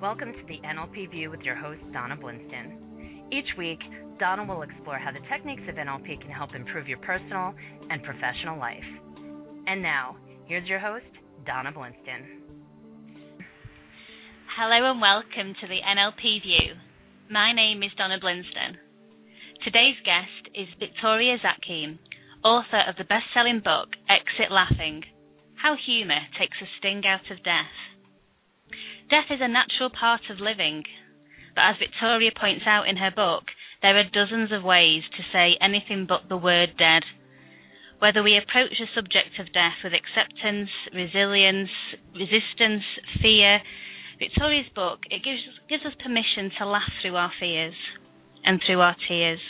Welcome to the NLP View with your host, Donna Blinston. Each week, Donna will explore how the techniques of NLP can help improve your personal and professional life. And now, here's your host, Donna Blinston. Hello and welcome to the NLP View. My name is Donna Blinston. Today's guest is Victoria Zackheim, author of the best selling book Exit Laughing How Humour Takes the Sting Out of Death. Death is a natural part of living, but as Victoria points out in her book, there are dozens of ways to say anything but the word dead. Whether we approach the subject of death with acceptance, resilience, resistance, fear, Victoria's book it gives gives us permission to laugh through our fears and through our tears.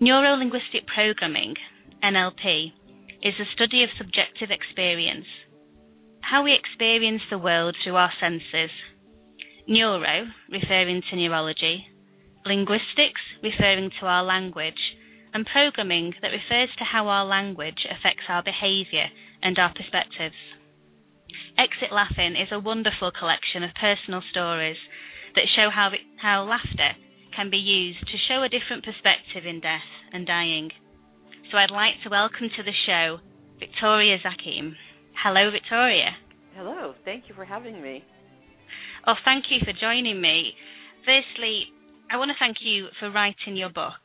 Neuro linguistic programming, NLP, is the study of subjective experience how we experience the world through our senses. Neuro, referring to neurology, linguistics, referring to our language, and programming that refers to how our language affects our behaviour and our perspectives. Exit Laughing is a wonderful collection of personal stories that show how, how laughter can be used to show a different perspective in death and dying. So I'd like to welcome to the show Victoria Zackheim. Hello, Victoria. Hello. Thank you for having me. Oh, thank you for joining me. Firstly, I want to thank you for writing your book,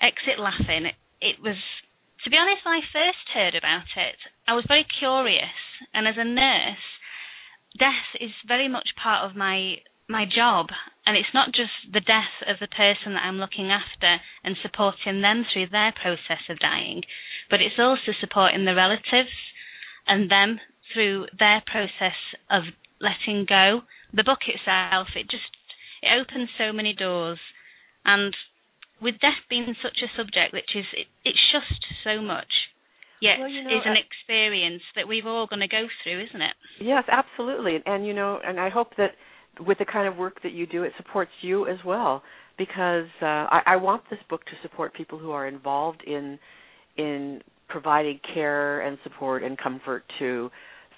Exit Laughing. It was, to be honest, when I first heard about it, I was very curious. And as a nurse, death is very much part of my my job and it's not just the death of the person that I'm looking after and supporting them through their process of dying, but it's also supporting the relatives and them through their process of letting go. The book itself, it just it opens so many doors, and with death being such a subject, which is it, it's just so much, yet well, you know, is an experience that we've all going to go through, isn't it? Yes, absolutely, and you know, and I hope that with the kind of work that you do, it supports you as well. Because uh, I, I want this book to support people who are involved in in providing care and support and comfort to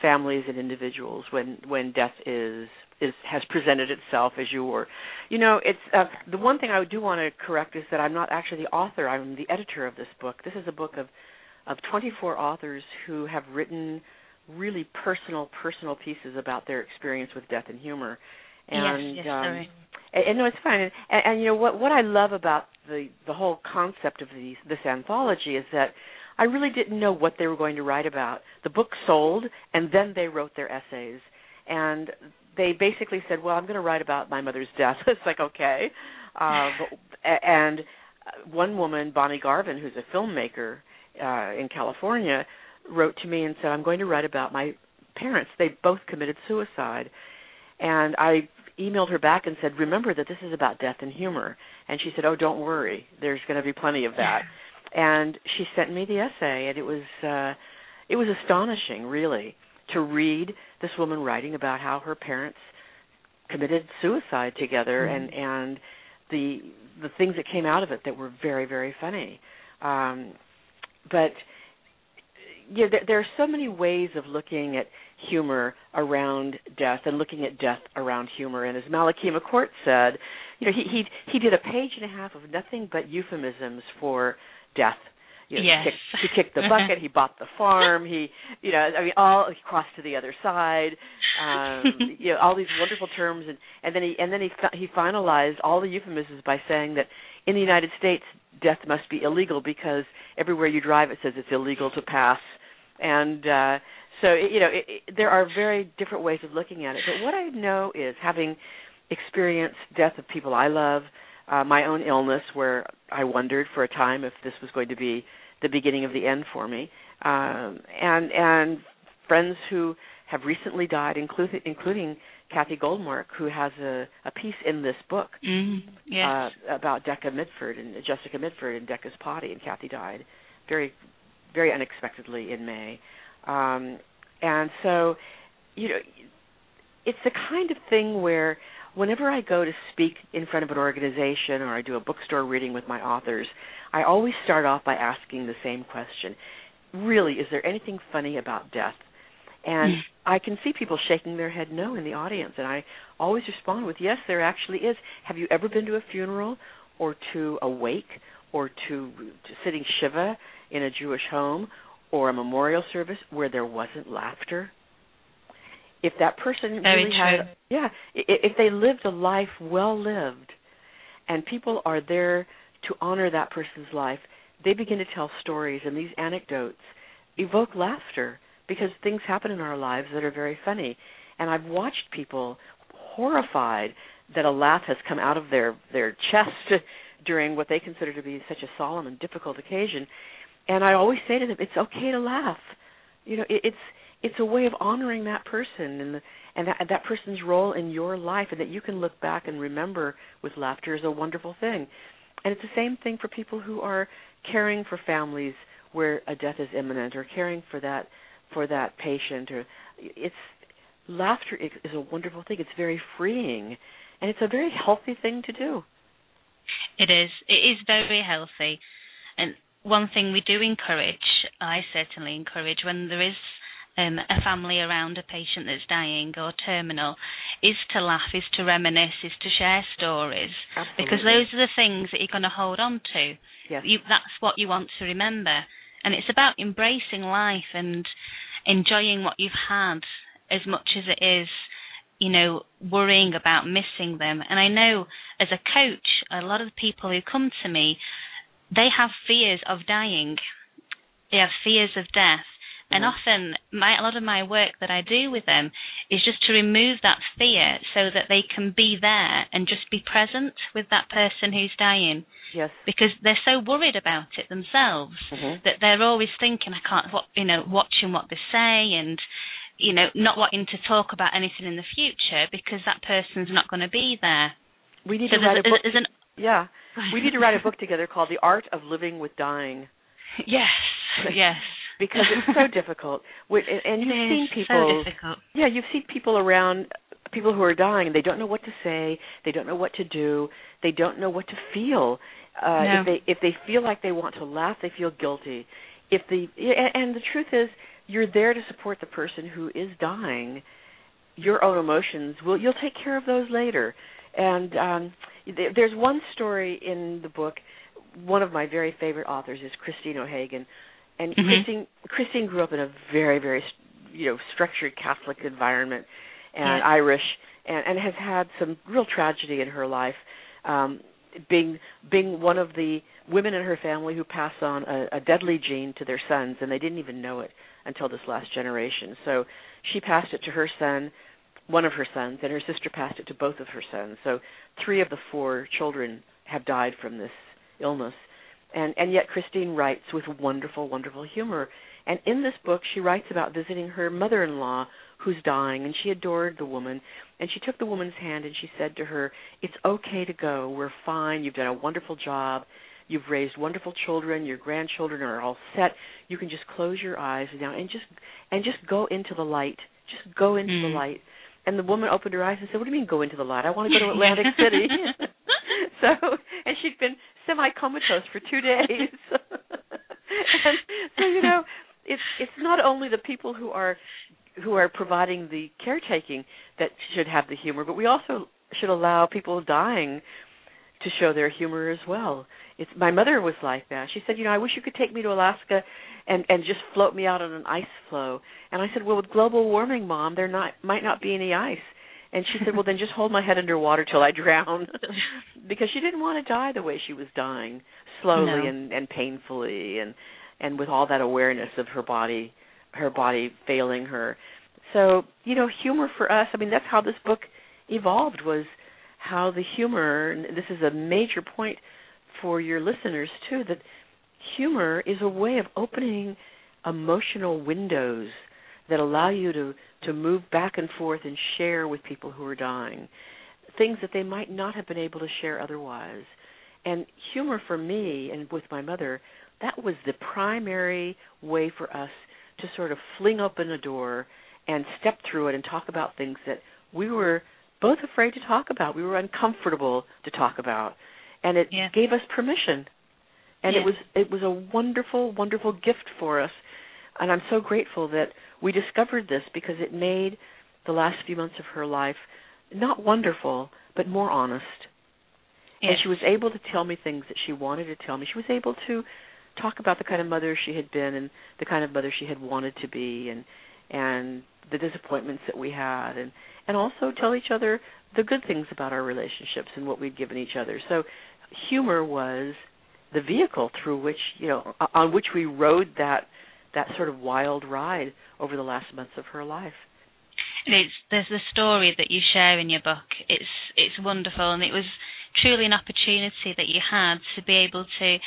families and individuals when when death is is has presented itself as you were. You know, it's uh, the one thing I do want to correct is that I'm not actually the author. I'm the editor of this book. This is a book of of 24 authors who have written really personal personal pieces about their experience with death and humor. And yes, yes, um, sorry. And, and no, it's fine. And, and, and you know what what I love about the the whole concept of these this anthology is that I really didn't know what they were going to write about. The book sold, and then they wrote their essays. And they basically said, "Well, I'm going to write about my mother's death." it's like okay, uh, and one woman, Bonnie Garvin, who's a filmmaker uh, in California, wrote to me and said, "I'm going to write about my parents. They both committed suicide." And I emailed her back and said, "Remember that this is about death and humor." And she said, "Oh, don't worry. There's going to be plenty of that." and she sent me the essay and it was uh it was astonishing really to read this woman writing about how her parents committed suicide together mm-hmm. and and the the things that came out of it that were very very funny um but yeah there, there are so many ways of looking at humor around death and looking at death around humor and as Malachy McCourt said you know he he he did a page and a half of nothing but euphemisms for death. You know, yes. he, kicked, he kicked the bucket. he bought the farm. He, you know, I mean, all he crossed to the other side. Um, you know, all these wonderful terms, and and then he and then he he finalized all the euphemisms by saying that in the United States, death must be illegal because everywhere you drive it says it's illegal to pass, and uh, so you know, it, it, there are very different ways of looking at it. But what I know is having experienced death of people I love uh, my own illness, where I wondered for a time if this was going to be the beginning of the end for me, um, and and friends who have recently died, including including Kathi Goldmark, who has a, a piece in this book mm, yes. uh, about Decca Mitford and Jessica Mitford and Decca's Potty, and Kathy died very very unexpectedly in May, um, and so you know it's the kind of thing where whenever I go to speak in front of an organization or I do a bookstore reading with my authors, I always start off by asking the same question. Really, is there anything funny about death? And hmm. I can see people shaking their head no in the audience, and I always respond with yes, there actually is. Have you ever been to a funeral or to a wake or to, to sitting shiva in a Jewish home or a memorial service where there wasn't laughter? If that person really true. had, yeah, if they lived a life well lived, and people are there to honor that person's life, they begin to tell stories, and these anecdotes evoke laughter because things happen in our lives that are very funny. And I've watched people horrified that a laugh has come out of their their chest during what they consider to be such a solemn and difficult occasion. And I always say to them, it's okay to laugh. You know, it, it's it's a way of honoring that person and the, and that, that person's role in your life, and that you can look back and remember with laughter is a wonderful thing. And it's the same thing for people who are caring for families where a death is imminent, or caring for that for that patient. Or it's laughter is a wonderful thing. It's very freeing, and it's a very healthy thing to do. It is. It is very healthy. And one thing we do encourage, I certainly encourage, when there is um, a family around a patient that's dying or terminal, is to laugh, is to reminisce, is to share stories. Absolutely. Because those are the things that you're going to hold on to. Yes. You, that's what you want to remember. And it's about embracing life and enjoying what you've had as much as it is you know, worrying about missing them. And I know as a coach, a lot of the people who come to me, they have fears of dying. They have fears of death. And often, my, a lot of my work that I do with them is just to remove that fear so that they can be there and just be present with that person who's dying Yes. because they're so worried about it themselves Mhm. that they're always thinking, I can't, what, you know, watching what they say and, you know, not wanting to talk about anything in the future because that person's not going to be there. We need So to write a book. there's an Yeah, we need to write a book together called "The Art of Living with Dying" yes, yes, because it's so difficult. And and you've seen people. so. Yeah, you've seen people around people who are dying and they don't know what to say, they don't know what to do, they don't know what to feel. Uh No. if they if they feel like they want to laugh, they feel guilty. If the and, and the truth is you're there to support the person who is dying. Your own emotions will you'll take care of those later. And um there, there's one story in the book one of my very favorite authors is Christine O'Hagan. And Mhm. Christine Christine grew up in a very very you know structured Catholic environment and Yeah. Irish, and, and has had some real tragedy in her life, um, being being one of the women in her family who pass on a, a deadly gene to their sons, and they didn't even know it until this last generation. So she passed it to her son, one of her sons, and her sister passed it to both of her sons. So three of the four children have died from this illness. And and yet Christine writes with wonderful, wonderful humor. And in this book she writes about visiting her mother in law who's dying and she adored the woman and she took the woman's hand and she said to her, It's okay to go, we're fine, you've done a wonderful job, you've raised wonderful children, your grandchildren are all set, you can just close your eyes now and just and just go into the light. Just go into the Mm. light. And the woman opened her eyes and said, What do you mean go into the light? I want to go to Atlantic City so and she'd been semi comatose for two days. and so you know, it's it's not only the people who are who are providing the caretaking that should have the humor, but we also should allow people dying to show their humor as well. It's my mother was like that. She said, you know, I wish you could take me to Alaska and and just float me out on an ice floe. And I said, well, with global warming, mom, there not might not be any ice. And she said, well, then just hold my head underwater till I drown, because she didn't want to die the way she was dying, slowly No. and and painfully, and and with all that awareness of her body, her body failing her. So you know, humor for us. I mean, that's how this book evolved. Was how the humor. And this is a major point for your listeners too. That humor is a way of opening emotional windows that allow you to to move back and forth and share with people who are dying things that they might not have been able to share otherwise. And humor for me and with my mother, that was the primary way for us to sort of fling open a door and step through it and talk about things that we were both afraid to talk about. We were uncomfortable to talk about. And it Yeah. gave us permission. And Yeah. it was it was a wonderful, wonderful gift for us. And I'm so grateful that we discovered this because it made the last few months of her life not wonderful, but more honest. Yes. And she was able to tell me things that she wanted to tell me. She was able to talk about the kind of mother she had been and the kind of mother she had wanted to be and and the disappointments that we had and and also tell each other the good things about our relationships and what we'd given each other. So humor was the vehicle through which, you know, on which we rode that that sort of wild ride over the last months of her life. It's there's the story that you share in your book. It's it's wonderful, and it was truly an opportunity that you had to be able to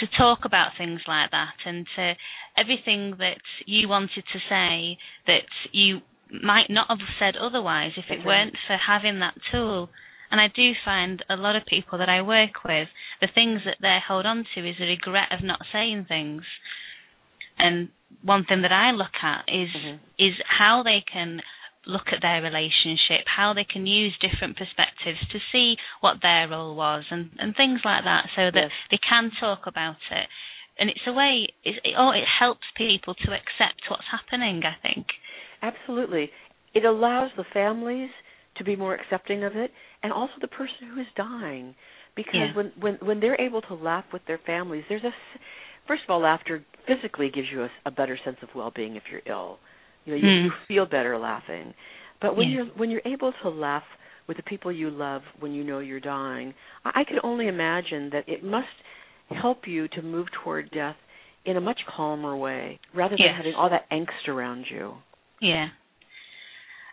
to talk about things like that and to everything that you wanted to say that you might not have said otherwise if it weren't for having that tool. And I do find a lot of people that I work with, the things that they hold on to is a regret of not saying things. And one thing that I look at is Mhm. is how they can look at their relationship, how they can use different perspectives to see what their role was and, and things like that so that Yes. they can talk about it. And it's a way, it, it, oh, it helps people to accept what's happening, I think. Absolutely. It allows the families to be more accepting of it and also the person who is dying because Yeah. when when when they're able to laugh with their families there's a first of all laughter physically gives you a, a better sense of well-being if you're ill. You know, you, Hmm. you feel better laughing. But when Yeah. you're when you're able to laugh with the people you love when you know you're dying, I, I can only imagine that it must help you to move toward death in a much calmer way rather than Yes. having all that angst around you. Yeah.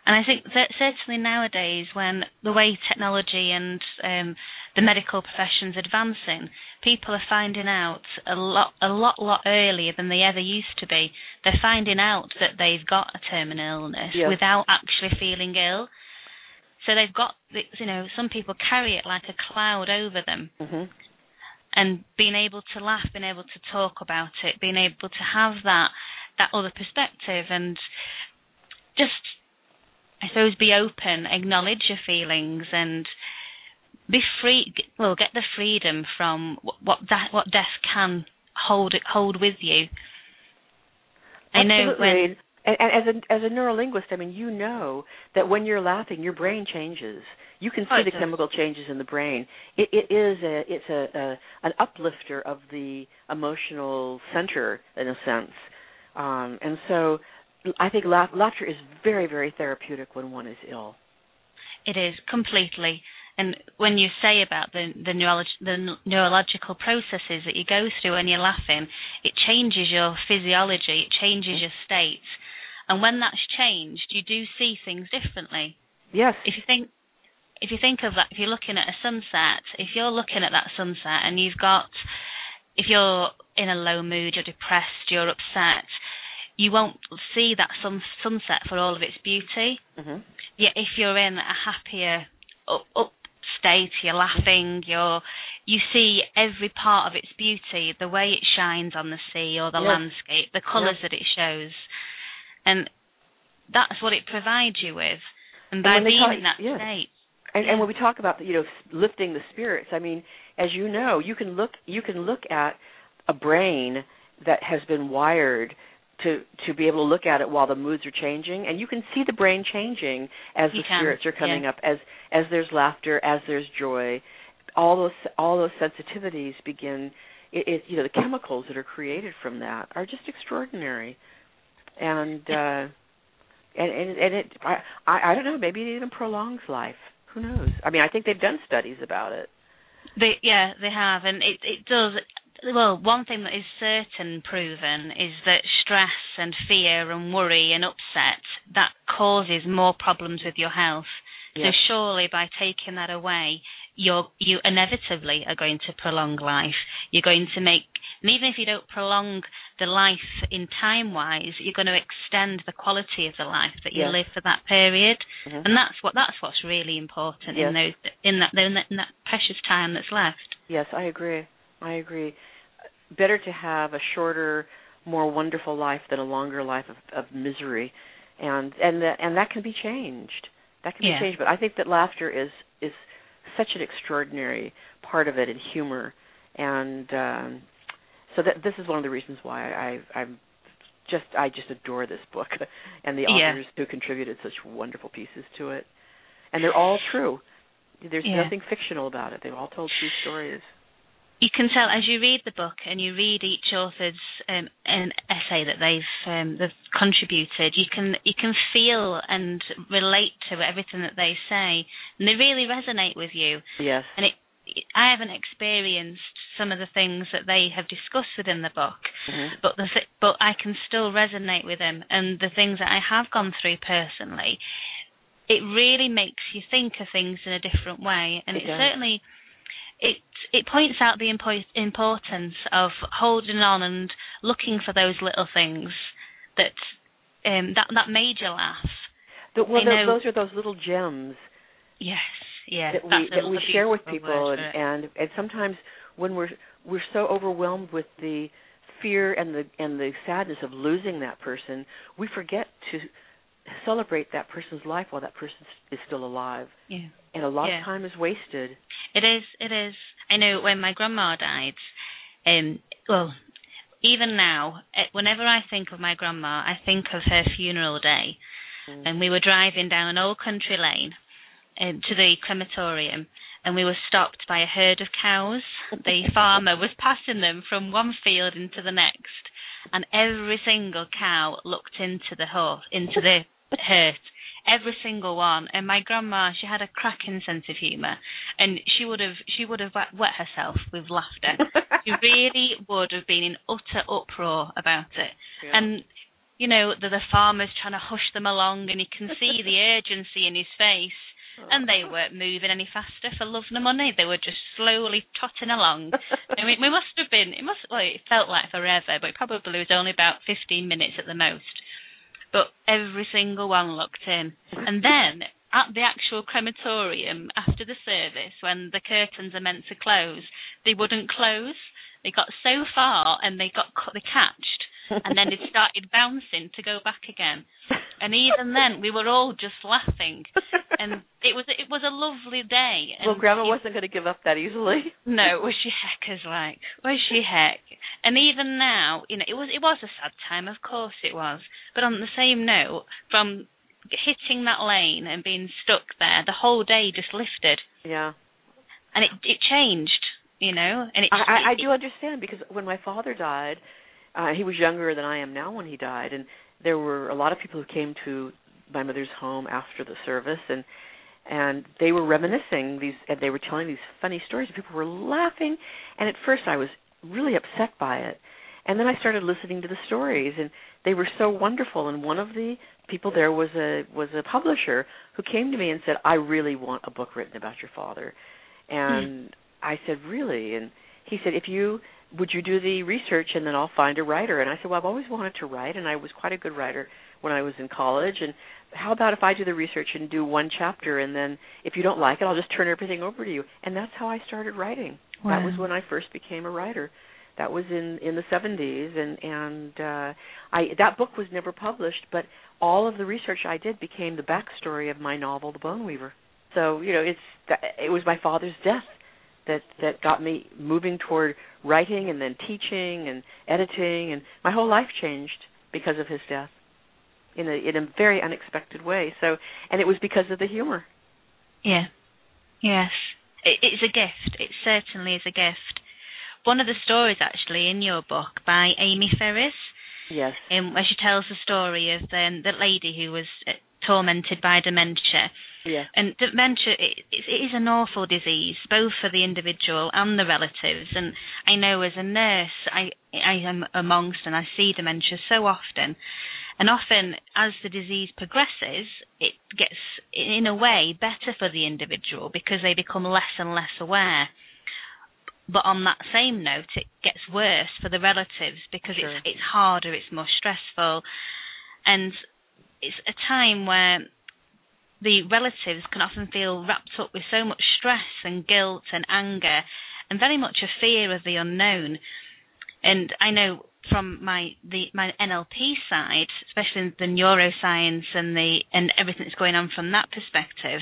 And I think that certainly nowadays, when the way technology and um, the medical profession's advancing, people are finding out a lot, a lot, lot earlier than they ever used to be. They're finding out that they've got a terminal illness Yes. without actually feeling ill. So they've got, you know, some people carry it like a cloud over them Mhm. and being able to laugh, being able to talk about it, being able to have that that other perspective, and just I suppose be open, acknowledge your feelings, and be free. Well, get the freedom from what that, what death can hold hold with you. I know when and, and as a as a neurolinguist, I mean, you know that when you're laughing, your brain changes. You can Oh, see it the does. chemical changes in the brain. It, it is a it's a, a an uplifter of the emotional center in a sense, um, and so I think laugh, laughter is very very therapeutic when one is ill. It is completely. And when you say about the the, neurolog- the neurological processes that you go through when you're laughing, it changes your physiology, it changes your state. And when that's changed, you do see things differently. Yes. If you think if you think of that, if you're looking at a sunset, if you're looking at that sunset and you've got, if you're in a low mood, you're depressed, you're upset, you won't see that sun, sunset for all of its beauty. hmm Yet if you're in a happier up, up state, you're laughing, you're you see every part of its beauty, the way it shines on the sea or the Yes. landscape, the colours that it shows, and that's what it provides you with. And And by when being talk- in that yes. state, And, and when we talk about you know lifting the spirits, I mean, as you know, you can look you can look at a brain that has been wired to to be able to look at it while the moods are changing, and you can see the brain changing as You the can, spirits are coming yeah. up, as as there's laughter, as there's joy, all those all those sensitivities begin. It, it you know the chemicals that are created from that are just extraordinary, and uh, and and, and it I, I I don't know maybe it even prolongs life. Who knows? I mean, I think they've done studies about it. They, yeah, they have, and it it does. Well, one thing that is certain proven is that stress and fear and worry and upset that causes more problems with your health. Yes. So surely by taking that away, you're you inevitably are going to prolong life. You're going to make, and even if you don't prolong the life in time wise, you're going to extend the quality of the life that you Yes. live for that period. Mhm. And that's what that's what's really important Yes. in those in that, in that precious time that's left. Yes, I agree. I agree. Better to have a shorter, more wonderful life than a longer life of, of misery, and and that and that can be changed. That can Yeah. be changed. But I think that laughter is is such an extraordinary part of it, and humor, and um, so that this is one of the reasons why I, I'm just I just adore this book and the Yeah. authors who contributed such wonderful pieces to it. And they're all true. There's Yeah. nothing fictional about it. They've all told true stories. You can tell as you read the book and you read each author's um, an essay that they've um, they've contributed. You can you can feel and relate to everything that they say, and they really resonate with you. Yes. And it, I haven't experienced some of the things that they have discussed within the book, Mhm. but the th- but I can still resonate with them and the things that I have gone through personally. It really makes you think of things in a different way, and It it, certainly it it points out the impo- importance of holding on and looking for those little things that um, that that made you laugh. The, well, I tho- know- those are those little gems Yes, yeah, that we that we share with people, and, and and sometimes when we're we're so overwhelmed with the fear and the and the sadness of losing that person, we forget to celebrate that person's life while that person is still alive, yeah. And a lot Yeah. of time is wasted. It is. It is. I know when my grandma died. Um. Well, even now, eh, whenever I think of my grandma, I think of her funeral day, Mm. and we were driving down an old country lane, um, to the crematorium, and we were stopped by a herd of cows. The farmer was passing them from one field into the next, and every single cow looked into the horse, into the herd every single one. And my grandma, she had a cracking sense of humour, and she would have she would have wet, herself with laughter. she really would have been in utter uproar about it. Yeah. And you know, the, the farmer's trying to hush them along, and you can see the urgency in his face. And they oh. weren't moving any faster for love nor money. They were just slowly trotting along. I mean, we must have been. It must. Well, it felt like forever, but it probably was only about 15 minutes at the most. But every single one looked in, and then at the actual crematorium after the service, when the curtains are meant to close, they wouldn't close. They got so far, and they got they catched, and then it started bouncing to go back again. And even then, we were all just laughing, and it was it was a lovely day. And well, Grandma it- wasn't going to give up that easily. no, was she heck heckers like? Was she heck? And even now, you know, it was it was a sad time, of course it was. But on the same note, from hitting that lane and being stuck there, the whole day just lifted, Yeah. and it it changed, you know. And it, I, I, I it- do understand because when my father died, uh, he was younger than I am now when he died, and there were a lot of people who came to my mother's home after the service, and and they were reminiscing these, and they were telling these funny stories. and People were laughing, and at first I was really upset by it, and then I started listening to the stories, and they were so wonderful. And one of the people there was a was a publisher who came to me and said, "I really want a book written about your father," hmm. and I said, "Really?" And he said, "If you would you do the research and then I'll find a writer?" And I said, "Well, I've always wanted to write, and I was quite a good writer when I was in college. And how about if I do the research and do one chapter, and then if you don't like it, I'll just turn everything over to you." And that's how I started writing. That was when I first became a writer. That was in in the 70s, and and uh, I that book was never published, but all of the research I did became the backstory of my novel, The Bone Weaver. So you know, it's it was my father's death that that got me moving toward writing and then teaching and editing, and my whole life changed because of his death in a in a very unexpected way. So, and it was because of the humor. Yeah. Yes. It, it's a gift. It certainly is a gift. One of the stories, actually, in your book by Amy Ferris, Yes. um, where she tells the story of um, the lady who was uh, tormented by dementia. Yeah. And dementia it, it is an awful disease, both for the individual and the relatives. And I know as a nurse, I I am amongst and I see dementia so often. And often, as the disease progresses, it gets, in a way, better for the individual because they become less and less aware. But on that same note, it gets worse for the relatives because Sure. it's it's harder, it's more stressful, and it's a time where the relatives can often feel wrapped up with so much stress and guilt and anger and very much a fear of the unknown. And I know from my the my NLP side, especially the neuroscience and the and everything that's going on from that perspective,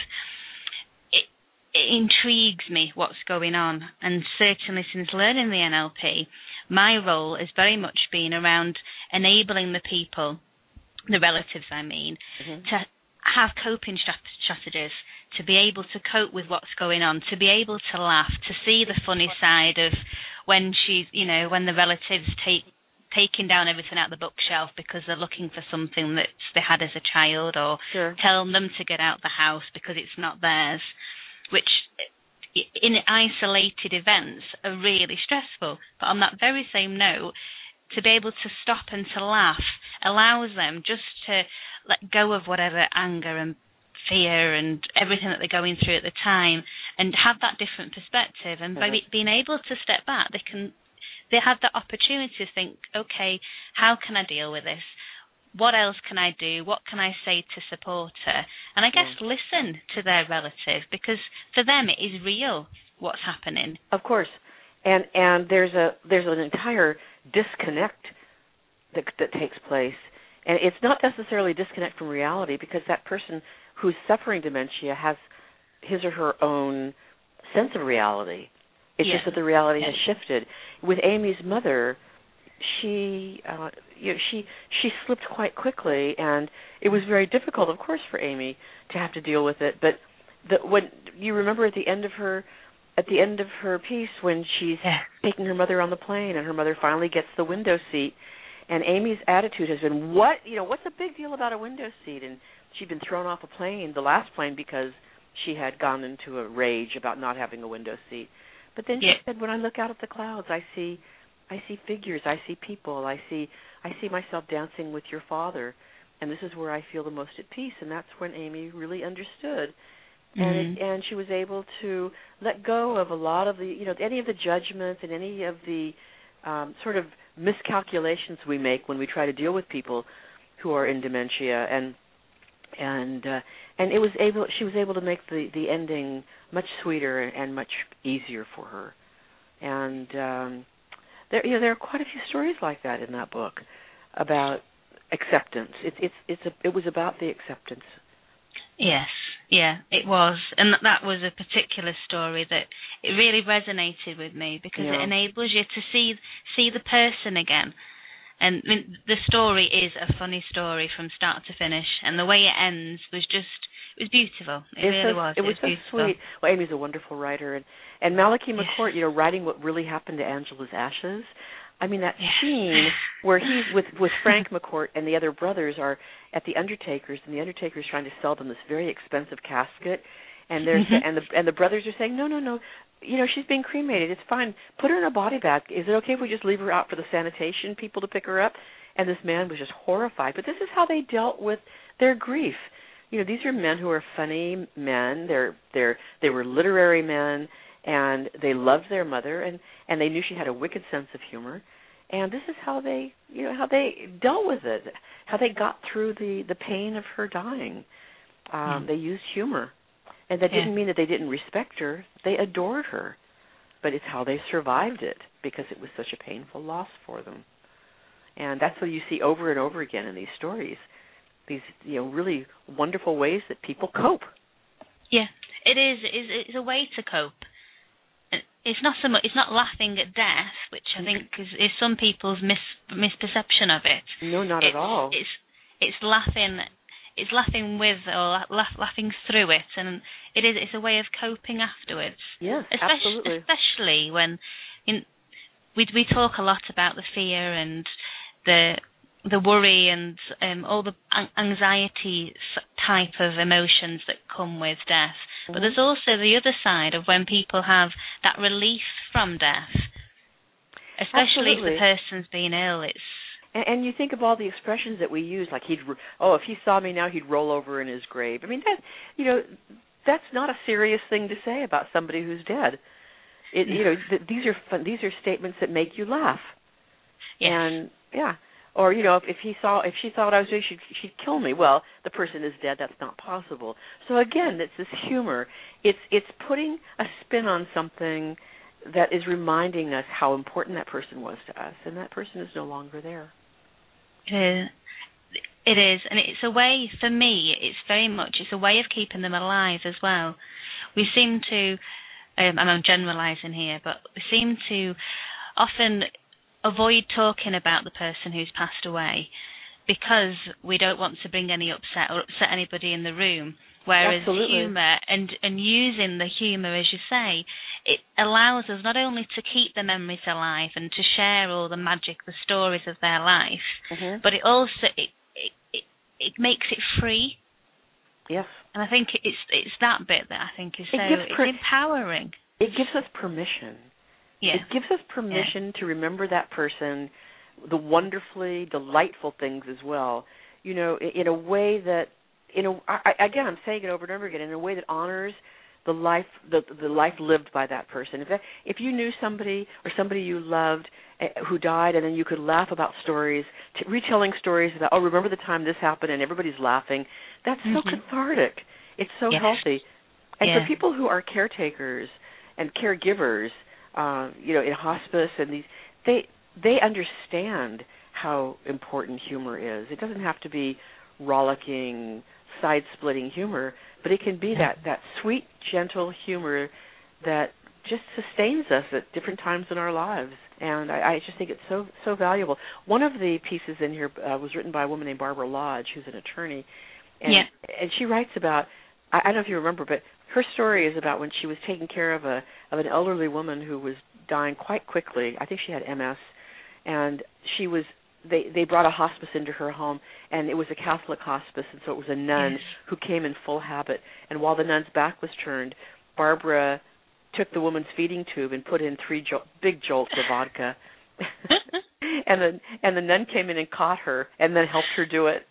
it, it intrigues me what's going on. And certainly since learning the NLP, my role has very much been around enabling the people, the relatives, I mean, mm-hmm. to have coping strategies to be able to cope with what's going on, to be able to laugh, to see the funny side of when she's, you know, when the relatives take taking down everything out the bookshelf because they're looking for something that they had as a child, or sure. telling them to get out the house because it's not theirs, which in isolated events are really stressful. But on that very same note, to be able to stop and to laugh allows them just to let go of whatever anger and fear and everything that they're going through at the time and have that different perspective. And by mm-hmm. being able to step back they can they have the opportunity to think okay how can i deal with this? What else can i do? What can i say to support her? And i guess mm. listen to their relative because for them it is real what's happening. Of course and and there's a there's an entire disconnect that that takes place and it's not necessarily disconnect from reality because that person who's suffering dementia has his or her own sense of reality. It's yes. just that the reality yes. has shifted. With Amy's mother, she uh, you know, she she slipped quite quickly, and it was very difficult, of course, for Amy to have to deal with it. But the when you remember at the end of her at the end of her piece when she's yeah. taking her mother on the plane, and her mother finally gets the window seat, and Amy's attitude has been, "What you know? What's the big deal about a window seat?" And she'd been thrown off a plane, the last plane, because she had gone into a rage about not having a window seat. But then yeah. she said, "When I look out at the clouds, I see, I see figures, I see people, I see, I see myself dancing with your father, and this is where I feel the most at peace." And that's when Amy really understood, mm-hmm. and it, and she was able to let go of a lot of the, you know, any of the judgments and any of the um, sort of miscalculations we make when we try to deal with people who are in dementia, and and uh, and it was able she was able to make the the ending much sweeter and much easier for her. And um there you know there are quite a few stories like that in that book about acceptance. It's it's it's a, it was about the acceptance. Yes yeah it was and that was a particular story that it really resonated with me because yeah. it enables you to see see the person again and I mean, the story is a funny story from start to finish, and the way it ends was just it was beautiful. It it's really so, was. It was, it was so sweet. Well, Amy's a wonderful writer, and and Malachy McCourt, you know, writing what really happened to Angela's ashes. I mean that yes. scene where he's with with Frank McCourt and the other brothers are at the Undertaker's, and the Undertaker's trying to sell them this very expensive casket, and there's mm-hmm. and the and the brothers are saying, no, no, no, you know, she's being cremated. It's fine. Put her in a body bag. Is it okay if we just leave her out for the sanitation people to pick her up? And this man was just horrified. But this is how they dealt with their grief. You know, these are men who are funny men. They're they're they were literary men and they loved their mother and and they knew she had a wicked sense of humor. And this is how they, you know, how they dealt with it. How they got through the the pain of her dying. Um, mm. They used humor and that yeah. didn't mean that they didn't respect her. They adored her. But it's how they survived it because it was such a painful loss for them. And that's what you see over and over again in these stories. These you know really wonderful ways that people cope. Yeah, it is. It's, it's a way to cope. It's not so much. It's not laughing at death, which I think is, is some people's mis misperception of it. No, not it's, at all. It's it's laughing it's laughing with or laugh, laughing through it, and it is it's a way of coping afterwards. Yes, especially, absolutely. Especially when in, we we talk a lot about the fear and the the worry and um, all the anxiety type of emotions that come with death. But there's also the other side of when people have that relief from death, especially Absolutely. if the person's been ill. It's and, and you think of all the expressions that we use, like he'd, oh, if he saw me now, he'd roll over in his grave. I mean, that, you know, that's not a serious thing to say about somebody who's dead. It, you know, th- these are fun, these are statements that make you laugh. Yes. And yeah, or you know, if, if he saw, if she what I was doing, she'd she'd kill me. Well, the person is dead. That's not possible. So again, it's this humor. It's it's putting a spin on something that is reminding us how important that person was to us, and that person is no longer there. It is. It is, and it's a way for me. It's very much. It's a way of keeping them alive as well. We seem to, um, and I'm generalising here, but we seem to often avoid talking about the person who's passed away because we don't want to bring any upset or upset anybody in the room. Whereas Absolutely. humour and, and using the humour, as you say, it allows us not only to keep the memories alive and to share all the magic, the stories of their life, Mhm. but it also it, it, it, it makes it free. Yes. And I think it's it's that bit that I think is so It gives it's per- empowering. It gives us permission. Yeah. It gives us permission to remember that person, the wonderfully delightful things as well. You know, in, in a way that, in a I, again, I'm saying it over and over again, in a way that honors the life the the life lived by that person. If that, if you knew somebody or somebody you loved eh, who died, and then you could laugh about stories, t- retelling stories about, oh, remember the time this happened, and everybody's laughing. That's so Mhm. cathartic. It's so Yes. healthy. And Yeah. for people who are caretakers and caregivers, uh, you know, in hospice and these, they they understand how important humor is. It doesn't have to be rollicking, side-splitting humor, but it can be that that sweet, gentle humor that just sustains us at different times in our lives. And I, I just think it's so so valuable. One of the pieces in here uh, was written by a woman named Barbara Lodge, who's an attorney, and Yeah. and she writes about I, I don't know if you remember, but her story is about when she was taking care of a of an elderly woman who was dying quite quickly. I think she had MS, and she was they they brought a hospice into her home, and it was a Catholic hospice, and so it was a nun who came in full habit. And while the nun's back was turned, Barbara took the woman's feeding tube and put in three jol- big jolts of vodka. and the and the nun came in and caught her and then helped her do it.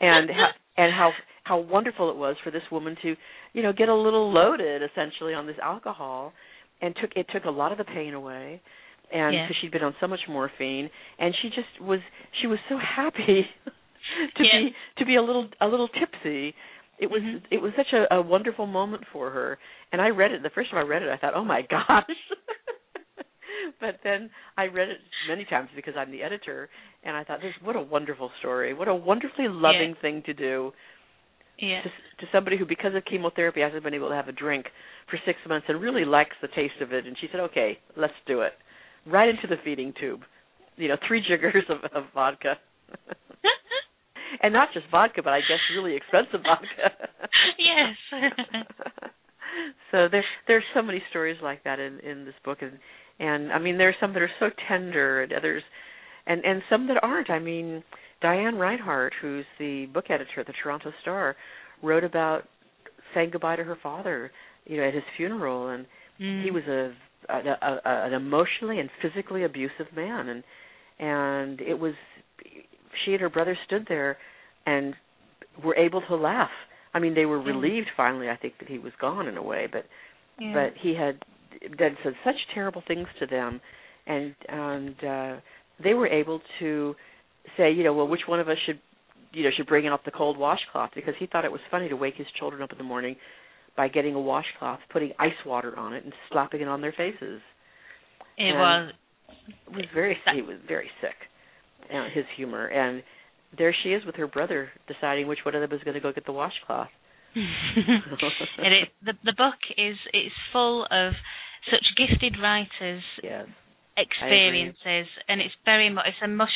And how, and how how wonderful it was for this woman to, you know, get a little loaded essentially on this alcohol and took it took a lot of the pain away. And Yeah. because she'd been on so much morphine and she just was she was so happy to Yeah. be to be a little a little tipsy. It was Mhm. it was such a, a wonderful moment for her. And i read it the first time i read it i thought oh my gosh. But then i read it many times because i'm the editor and i thought this what a wonderful story. What a wonderfully loving thing to do yeah. to, to somebody who because of chemotherapy hasn't been able to have a drink for six months and really likes the taste of it. And she said okay let's do it. Right into the feeding tube. You know three jiggers of, of vodka. And not just vodka but i guess really expensive vodka. Yes. so there there's so many stories like that in in this book. And and i mean there's some that are so tender and others and and some that aren't i mean diane reinhardt who's the book editor at the toronto star wrote about saying goodbye to her father you know at his funeral and Mm. he was a, a, a, a an emotionally and physically abusive man and and it was she and her brother stood there and were able to laugh i mean they were Mm. relieved finally i think that he was gone in a way but Yeah. but he had done said such terrible things to them and and uh they were able to say you know well which one of us should you know should bring out the cold washcloth? Because he thought it was funny to wake his children up in the morning by getting a washcloth putting ice water on it and slapping it on their faces. It and- was. it was very he was very sick uh, his humor. And there she is with her brother deciding which one of them is going to go get the washcloth. It the the book is it's full of such gifted writers' yes experiences, and it's very much it's a must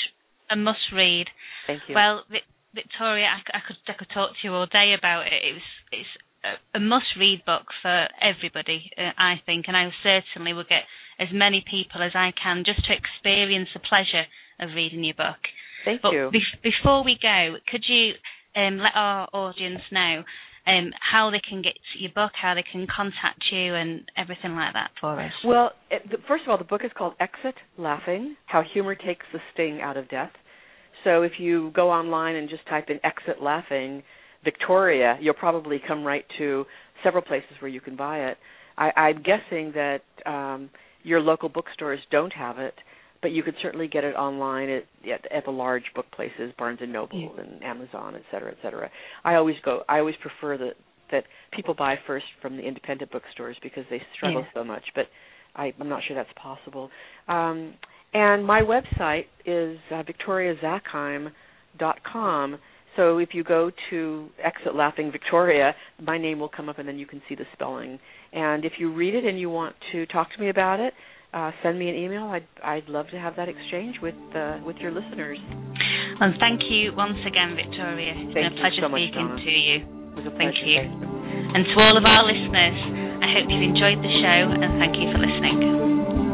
a must read. thank you Well, Vi- Victoria, I, I could I could talk to you all day about it. It was it's a, a must read book for everybody, uh, I think, and I certainly will get as many people as I can just to experience the pleasure of reading your book. thank But you bef- before we go, could you um, let our audience know um, how they can get your book, how they can contact you, and everything like that for us? Well, first of all, the book is called Exit Laughing How Humor Takes the Sting Out of Death. So if you go online and just type in Exit Laughing Victoria, you'll probably come right to several places where you can buy it. I, I'm guessing that um, your local bookstores don't have it, but you could certainly get it online at, at, at the large book places, Barnes and Noble and Amazon, et cetera, et cetera. I always go. I always prefer that that people buy first from the independent bookstores because they struggle Yeah. so much. But I, I'm not sure that's possible. Um, and my website is uh, victoriazackheim.com. So if you go to Exit Laughing Victoria, my name will come up, and then you can see the spelling. And if you read it and you want to talk to me about it, uh, send me an email. I'd I'd love to have that exchange with uh, with your listeners. And thank you once again, Victoria. It's thank been a pleasure so much, speaking Donna. to you. It was a Thank you. And to all of our listeners, I hope you've enjoyed the show and thank you for listening.